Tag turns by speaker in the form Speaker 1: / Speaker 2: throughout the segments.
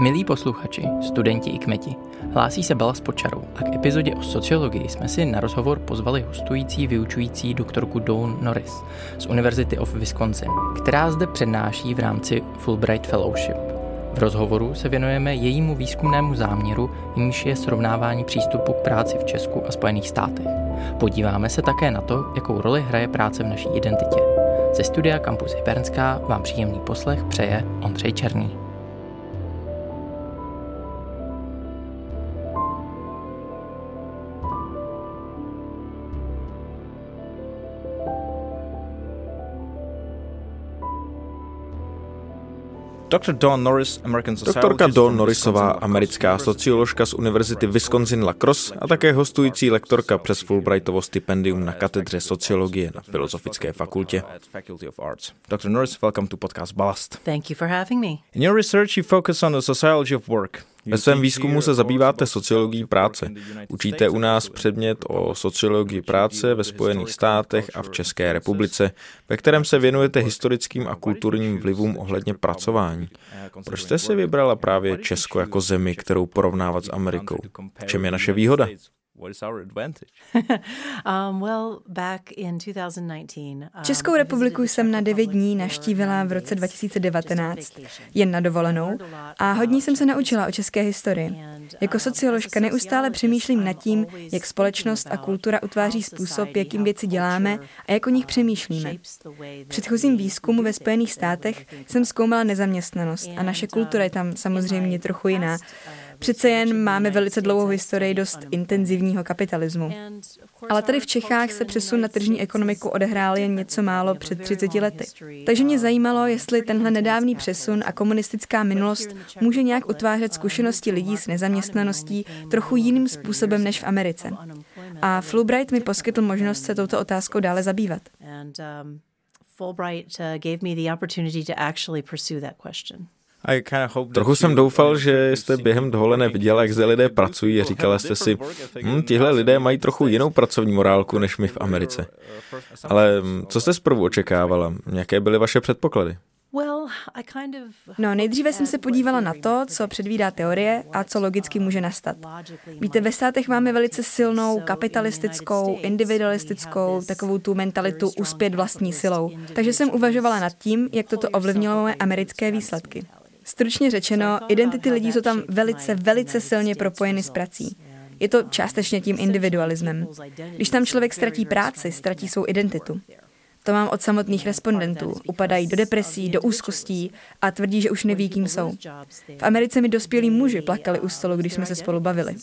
Speaker 1: Milí posluchači, studenti i kmeti, hlásí se Bela s Počarou a k epizodě o sociologii jsme si na rozhovor pozvali hostující vyučující doktorku Dawn Norris z Univerzity of Wisconsin, která zde přednáší v rámci Fulbright Fellowship. V rozhovoru se věnujeme jejímu výzkumnému záměru, jimž je srovnávání přístupu k práci v Česku a Spojených státech. Podíváme se také na to, jakou roli hraje práce v naší identitě. Ze studia Campus Hypernská vám příjemný poslech přeje Ondřej Černý.
Speaker 2: Doktorka Dawn Norrisová, americká socioložka z Univerzity Wisconsin La Crosse a také hostující lektorka přes Fulbrightovo stipendium na katedře sociologie na Filozofické fakultě. Dr. Norris, welcome to podcast Ballast.
Speaker 3: Thank you for having me.
Speaker 2: In your research you focus on the sociology of work. Ve svém výzkumu se zabýváte sociologií práce. Učíte u nás předmět o sociologii práce ve Spojených státech a v České republice, ve kterém se věnujete historickým a kulturním vlivům ohledně pracování. Proč jste si vybrala právě Česko jako zemi, kterou porovnávat s Amerikou? V čem je naše výhoda? What is our
Speaker 3: advantage? um, well, back in 2019,
Speaker 4: um, Českou republiku jsem na devět dní naštívila v roce 2019, jen na dovolenou, a hodně jsem se naučila o české historii. Jako um, socioložka neustále přemýšlím nad tím, jak společnost a kultura utváří způsob, jakým věci děláme a jak o nich um, přemýšlíme. V předchozím výzkumu ve Spojených státech jsem zkoumala nezaměstnanost a naše kultura je tam samozřejmě trochu jiná. Přece jen máme velice dlouhou historii dost intenzivního kapitalismu. Ale tady v Čechách se přesun na tržní ekonomiku odehrál jen něco málo před 30 lety. Takže mě zajímalo, jestli tenhle nedávný přesun a komunistická minulost může nějak utvářet zkušenosti lidí s nezaměstnaností trochu jiným způsobem než v Americe. A Fulbright mi poskytl možnost se touto otázkou dále zabývat. Fulbright uh, gave me the opportunity to actually pursue that question.
Speaker 2: Trochu jsem doufal, že jste během dovolené viděla, jak zde lidé pracují a říkala jste si, hm, tihle lidé mají trochu jinou pracovní morálku než my v Americe. Ale hm, co jste zprvu očekávala? Jaké byly vaše předpoklady?
Speaker 4: No, nejdříve jsem se podívala na to, co předvídá teorie a co logicky může nastat. Víte, ve státech máme velice silnou kapitalistickou, individualistickou, takovou tu mentalitu uspět vlastní silou. Takže jsem uvažovala nad tím, jak toto ovlivnilo moje americké výsledky. Stručně řečeno, identity lidí jsou tam velice, velice silně propojeny s prací. Je to částečně tím individualismem. Když tam člověk ztratí práci, ztratí svou identitu. To mám od samotných respondentů. Upadají do depresí, do úzkostí a tvrdí, že už neví, kým jsou. V Americe mi dospělí muži plakali u stolu, když jsme se spolu bavili.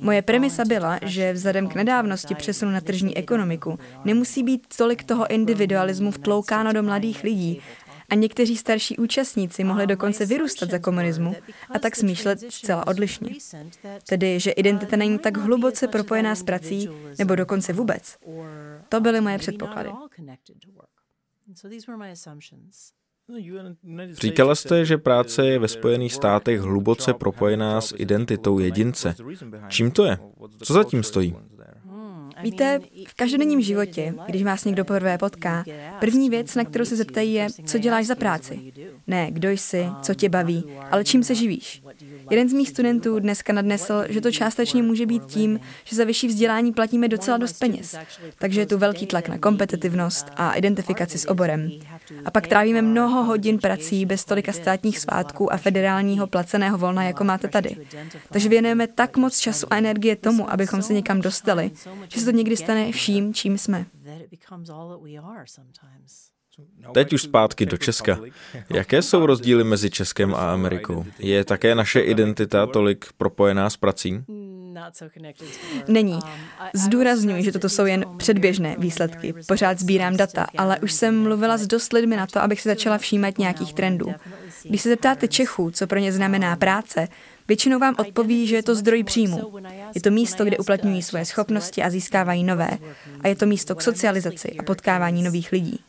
Speaker 4: Moje premisa byla, že vzhledem k nedávnosti přesunu na tržní ekonomiku nemusí být tolik toho individualismu vtloukáno do mladých lidí a někteří starší účastníci mohli dokonce vyrůstat za komunismu a tak smýšlet zcela odlišně. Tedy, že identita není tak hluboce propojená s prací, nebo dokonce vůbec. To byly moje předpoklady.
Speaker 2: Říkala jste, že práce je ve Spojených státech hluboce propojená s identitou jedince. Čím to je? Co zatím stojí?
Speaker 4: Víte, v každodenním životě, když vás někdo poprvé potká, první věc, na kterou se zeptají, je, co děláš za práci. Ne, kdo jsi, co tě baví, ale čím se živíš. Jeden z mých studentů dneska nadnesl, že to částečně může být tím, že za vyšší vzdělání platíme docela dost peněz. Takže je tu velký tlak na kompetitivnost a identifikaci s oborem. A pak trávíme mnoho hodin prací bez tolika státních svátků a federálního placeného volna, jako máte tady. Takže věnujeme tak moc času a energie tomu, abychom se někam dostali, že se to někdy stane vším, čím jsme.
Speaker 2: Teď už zpátky do Česka. Jaké jsou rozdíly mezi Českem a Amerikou? Je také naše identita tolik propojená s prací?
Speaker 4: Není. Zdůrazňuji, že toto jsou jen předběžné výsledky. Pořád sbírám data, ale už jsem mluvila s dost lidmi na to, abych se začala všímat nějakých trendů. Když se zeptáte Čechů, co pro ně znamená práce, většinou vám odpoví, že je to zdroj příjmu. Je to místo, kde uplatňují své schopnosti a získávají nové. A je to místo k socializaci a potkávání nových lidí.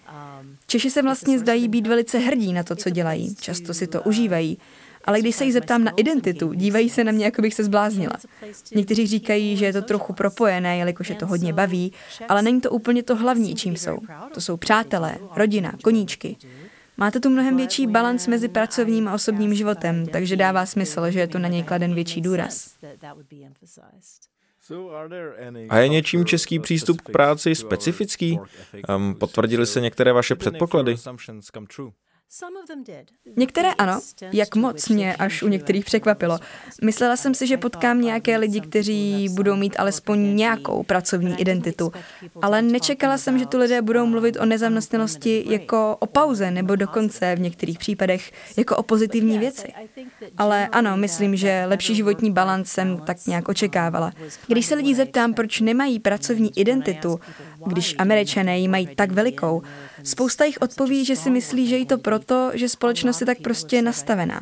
Speaker 4: Češi se vlastně zdají být velice hrdí na to, co dělají. Často si to užívají. Ale když se jich zeptám na identitu, dívají se na mě, jako bych se zbláznila. Někteří říkají, že je to trochu propojené, jelikož je to hodně baví, ale není to úplně to hlavní, čím jsou. To jsou přátelé, rodina, koníčky. Máte tu mnohem větší balans mezi pracovním a osobním životem, takže dává smysl, že je tu na něj kladen větší důraz.
Speaker 2: A je něčím český přístup k práci specifický? Um, potvrdili se některé vaše předpoklady?
Speaker 4: Některé ano, jak moc mě až u některých překvapilo. Myslela jsem si, že potkám nějaké lidi, kteří budou mít alespoň nějakou pracovní identitu, ale nečekala jsem, že tu lidé budou mluvit o nezaměstnanosti jako o pauze, nebo dokonce v některých případech jako o pozitivní věci. Ale ano, myslím, že lepší životní balans jsem tak nějak očekávala. Když se lidí zeptám, proč nemají pracovní identitu, když američané ji mají tak velikou, spousta jich odpoví, že si myslí, že jí to proto, že společnost je tak prostě nastavená.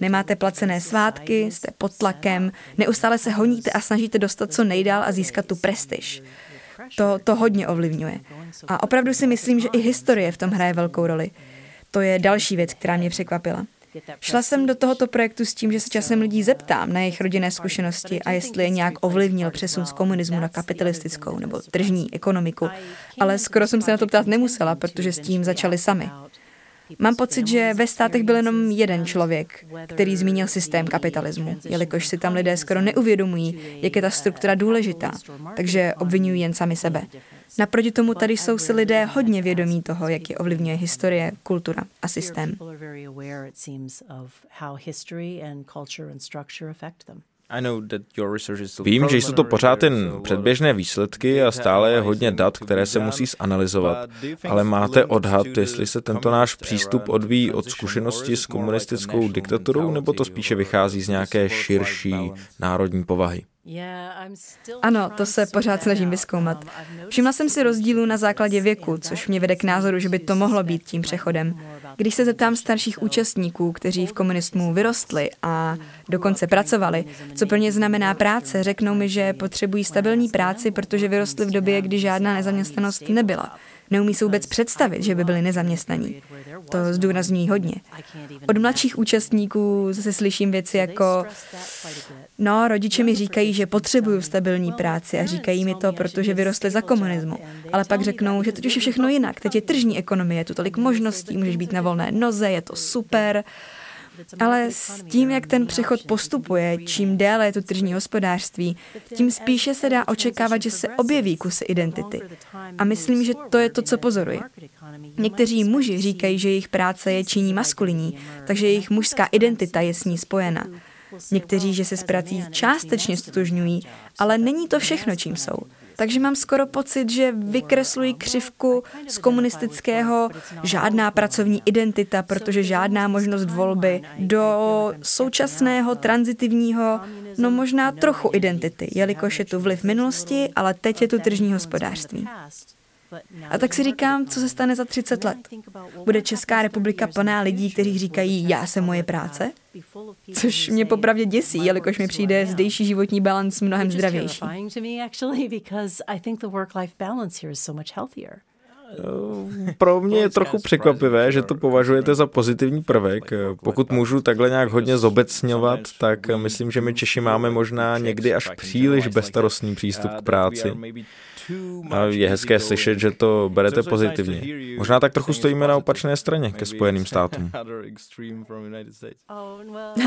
Speaker 4: Nemáte placené svátky, jste pod tlakem, neustále se honíte a snažíte dostat co nejdál a získat tu prestiž. To, to hodně ovlivňuje. A opravdu si myslím, že i historie v tom hraje velkou roli. To je další věc, která mě překvapila. Šla jsem do tohoto projektu s tím, že se časem lidí zeptám na jejich rodinné zkušenosti a jestli je nějak ovlivnil přesun z komunismu na kapitalistickou nebo tržní ekonomiku. Ale skoro jsem se na to ptát nemusela, protože s tím začali sami. Mám pocit, že ve státech byl jenom jeden člověk, který zmínil systém kapitalismu, jelikož si tam lidé skoro neuvědomují, jak je ta struktura důležitá, takže obvinují jen sami sebe. Naproti tomu tady jsou si lidé hodně vědomí toho, jak je ovlivňuje historie, kultura a systém.
Speaker 2: Vím, že jsou to pořád jen předběžné výsledky a stále je hodně dat, které se musí zanalizovat, ale máte odhad, jestli se tento náš přístup odvíjí od zkušenosti s komunistickou diktaturou, nebo to spíše vychází z nějaké širší národní povahy?
Speaker 4: Ano, to se pořád snažím vyzkoumat. Všimla jsem si rozdílu na základě věku, což mě vede k názoru, že by to mohlo být tím přechodem. Když se zeptám starších účastníků, kteří v komunismu vyrostli a dokonce pracovali, co pro ně znamená práce, řeknou mi, že potřebují stabilní práci, protože vyrostli v době, kdy žádná nezaměstnanost nebyla. Neumí si vůbec představit, že by byli nezaměstnaní. To zdůrazňují hodně. Od mladších účastníků se slyším věci jako No, rodiče mi říkají, že potřebuju stabilní práci a říkají mi to, protože vyrostli za komunismu. Ale pak řeknou, že teď už je všechno jinak. Teď je tržní ekonomie, je tu tolik možností, můžeš být na volné noze, je to super. Ale s tím, jak ten přechod postupuje, čím déle je to tržní hospodářství, tím spíše se dá očekávat, že se objeví kusy identity. A myslím, že to je to, co pozoruji. Někteří muži říkají, že jejich práce je činí maskulinní, takže jejich mužská identita je s ní spojena. Někteří, že se s prací částečně stotožňují, ale není to všechno, čím jsou. Takže mám skoro pocit, že vykreslují křivku z komunistického žádná pracovní identita, protože žádná možnost volby, do současného transitivního, no možná trochu identity, jelikož je tu vliv minulosti, ale teď je tu tržní hospodářství. A tak si říkám, co se stane za 30 let. Bude Česká republika plná lidí, kteří říkají, já jsem moje práce? Což mě popravdě děsí, jelikož mi přijde zdejší životní balans mnohem zdravější.
Speaker 2: Pro mě je trochu překvapivé, že to považujete za pozitivní prvek. Pokud můžu takhle nějak hodně zobecňovat, tak myslím, že my Češi máme možná někdy až příliš bezstarostný přístup k práci. A je hezké slyšet, že to berete pozitivně. Možná tak trochu stojíme na opačné straně ke Spojeným státům.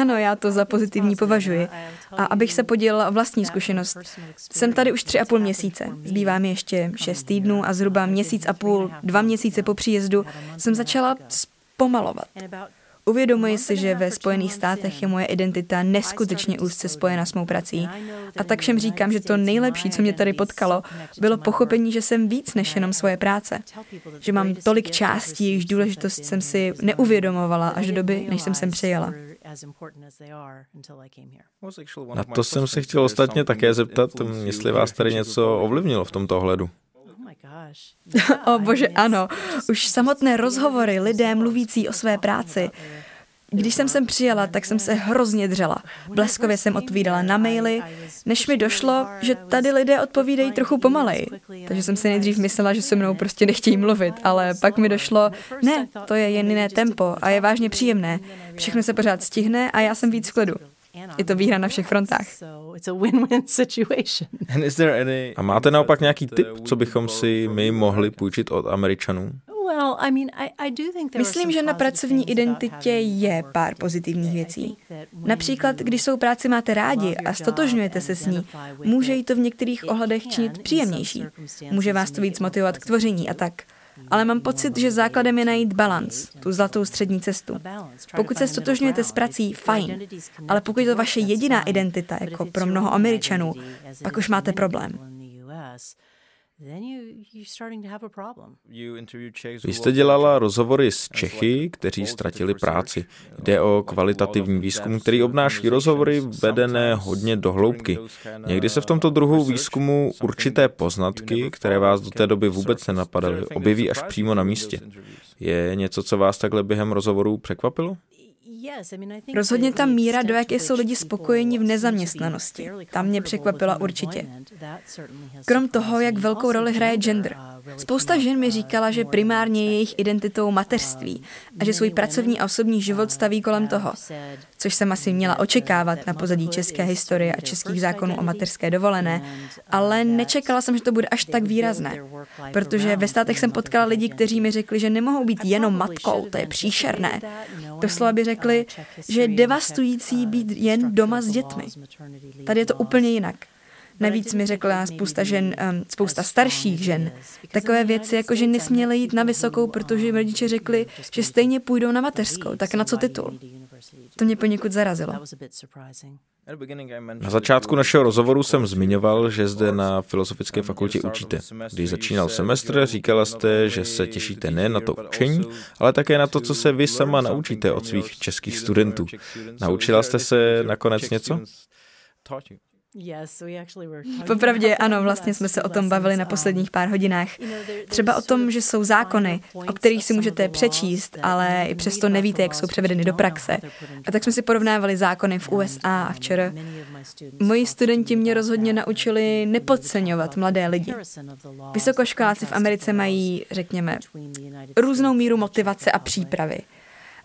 Speaker 4: Ano, já to za pozitivní považuji. A abych se podělila o vlastní zkušenost. Jsem tady už tři a půl měsíce. Zbývá mi ještě šest týdnů a zhruba měsíc a půl, dva měsíce po příjezdu jsem začala zpomalovat. Uvědomuji si, že ve Spojených státech je moje identita neskutečně úzce spojena s mou prací. A tak všem říkám, že to nejlepší, co mě tady potkalo, bylo pochopení, že jsem víc než jenom svoje práce. Že mám tolik částí, jejichž důležitost jsem si neuvědomovala až do doby, než jsem sem přijela.
Speaker 2: Na to jsem se chtěl ostatně také zeptat, jestli vás tady něco ovlivnilo v tomto ohledu.
Speaker 4: o bože, ano. Už samotné rozhovory lidé mluvící o své práci. Když jsem sem přijela, tak jsem se hrozně dřela. Bleskově jsem odpovídala na maily, než mi došlo, že tady lidé odpovídají trochu pomaleji. Takže jsem si nejdřív myslela, že se mnou prostě nechtějí mluvit, ale pak mi došlo, ne, to je jen jiné tempo a je vážně příjemné. Všechno se pořád stihne a já jsem víc v klidu. Je to výhra na všech frontách.
Speaker 2: A máte naopak nějaký tip, co bychom si my mohli půjčit od Američanů?
Speaker 4: Myslím, že na pracovní identitě je pár pozitivních věcí. Například, když svou práci máte rádi a stotožňujete se s ní, může jí to v některých ohledech činit příjemnější. Může vás to víc motivovat k tvoření a tak. Ale mám pocit, že základem je najít balans, tu zlatou střední cestu. Pokud se stotožňujete s prací, fajn, ale pokud je to vaše jediná identita, jako pro mnoho Američanů, pak už máte problém.
Speaker 2: Vy jste dělala rozhovory s Čechy, kteří ztratili práci. Jde o kvalitativní výzkum, který obnáší rozhovory vedené hodně do hloubky. Někdy se v tomto druhu výzkumu určité poznatky, které vás do té doby vůbec nenapadaly, objeví až přímo na místě. Je něco, co vás takhle během rozhovorů překvapilo?
Speaker 4: Rozhodně ta míra, do jaké jsou lidi spokojení v nezaměstnanosti. Tam mě překvapila určitě. Krom toho, jak velkou roli hraje gender. Spousta žen mi říkala, že primárně je jejich identitou mateřství a že svůj pracovní a osobní život staví kolem toho, což jsem asi měla očekávat na pozadí české historie a českých zákonů o mateřské dovolené, ale nečekala jsem, že to bude až tak výrazné, protože ve státech jsem potkala lidi, kteří mi řekli, že nemohou být jenom matkou, to je příšerné. Doslova by řekli, že je devastující být jen doma s dětmi. Tady je to úplně jinak. Navíc mi řekla spousta žen, spousta starších žen, takové věci, jako že nesměly jít na vysokou, protože jim rodiče řekli, že stejně půjdou na mateřskou, tak na co titul? To mě poněkud zarazilo.
Speaker 2: Na začátku našeho rozhovoru jsem zmiňoval, že zde na Filozofické fakultě učíte. Když začínal semestr, říkala jste, že se těšíte ne na to učení, ale také na to, co se vy sama naučíte od svých českých studentů. Naučila jste se nakonec něco?
Speaker 4: Popravdě ano, vlastně jsme se o tom bavili na posledních pár hodinách. Třeba o tom, že jsou zákony, o kterých si můžete přečíst, ale i přesto nevíte, jak jsou převedeny do praxe. A tak jsme si porovnávali zákony v USA a včera. Moji studenti mě rozhodně naučili nepodceňovat mladé lidi. Vysokoškoláci v Americe mají, řekněme, různou míru motivace a přípravy.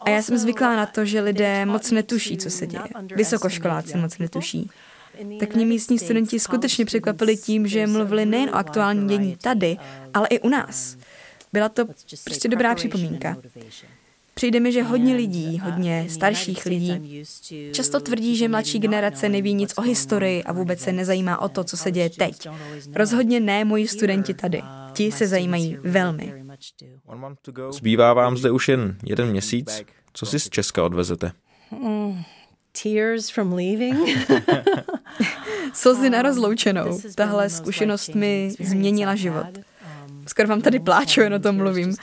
Speaker 4: A já jsem zvyklá na to, že lidé moc netuší, co se děje. Vysokoškoláci moc netuší tak mě místní studenti skutečně překvapili tím, že mluvili nejen o aktuálním dění tady, ale i u nás. Byla to prostě dobrá připomínka. Přijde mi, že hodně lidí, hodně starších lidí, často tvrdí, že mladší generace neví nic o historii a vůbec se nezajímá o to, co se děje teď. Rozhodně ne moji studenti tady. Ti se zajímají velmi.
Speaker 2: Zbývá vám zde už jen jeden měsíc. Co si z Česka odvezete? Hmm
Speaker 3: tears from leaving.
Speaker 4: Slzy na rozloučenou. Tahle zkušenost mi změnila život. Skoro vám tady pláču, jen o tom mluvím.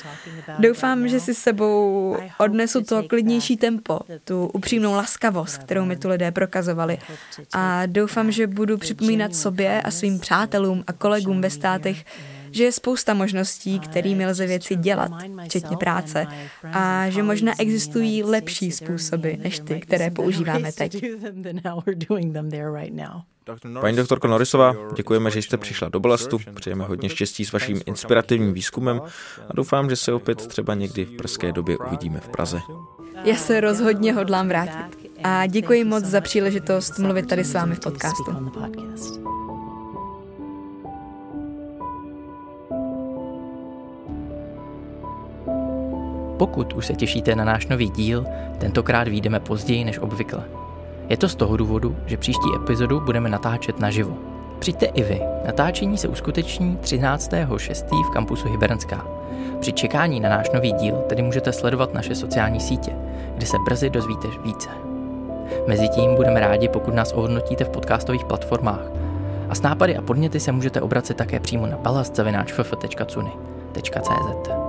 Speaker 4: Doufám, že si sebou odnesu to klidnější tempo, tu upřímnou laskavost, kterou mi tu lidé prokazovali. A doufám, že budu připomínat sobě a svým přátelům a kolegům ve státech, že je spousta možností, kterými lze věci dělat, včetně práce, a že možná existují lepší způsoby než ty, které používáme teď.
Speaker 2: Paní doktorko Norisová, děkujeme, že jste přišla do Balastu, přejeme hodně štěstí s vaším inspirativním výzkumem a doufám, že se opět třeba někdy v brzké době uvidíme v Praze.
Speaker 4: Já se rozhodně hodlám vrátit. A děkuji moc za příležitost mluvit tady s vámi v podcastu.
Speaker 1: Pokud už se těšíte na náš nový díl, tentokrát výjdeme později než obvykle. Je to z toho důvodu, že příští epizodu budeme natáčet naživo. Přijďte i vy. Natáčení se uskuteční 13.6. v kampusu Hybernská. Při čekání na náš nový díl tedy můžete sledovat naše sociální sítě, kde se brzy dozvíte více. Mezitím budeme rádi, pokud nás ohodnotíte v podcastových platformách. A s nápady a podněty se můžete obracet také přímo na balastzavináčff.cuny.cz.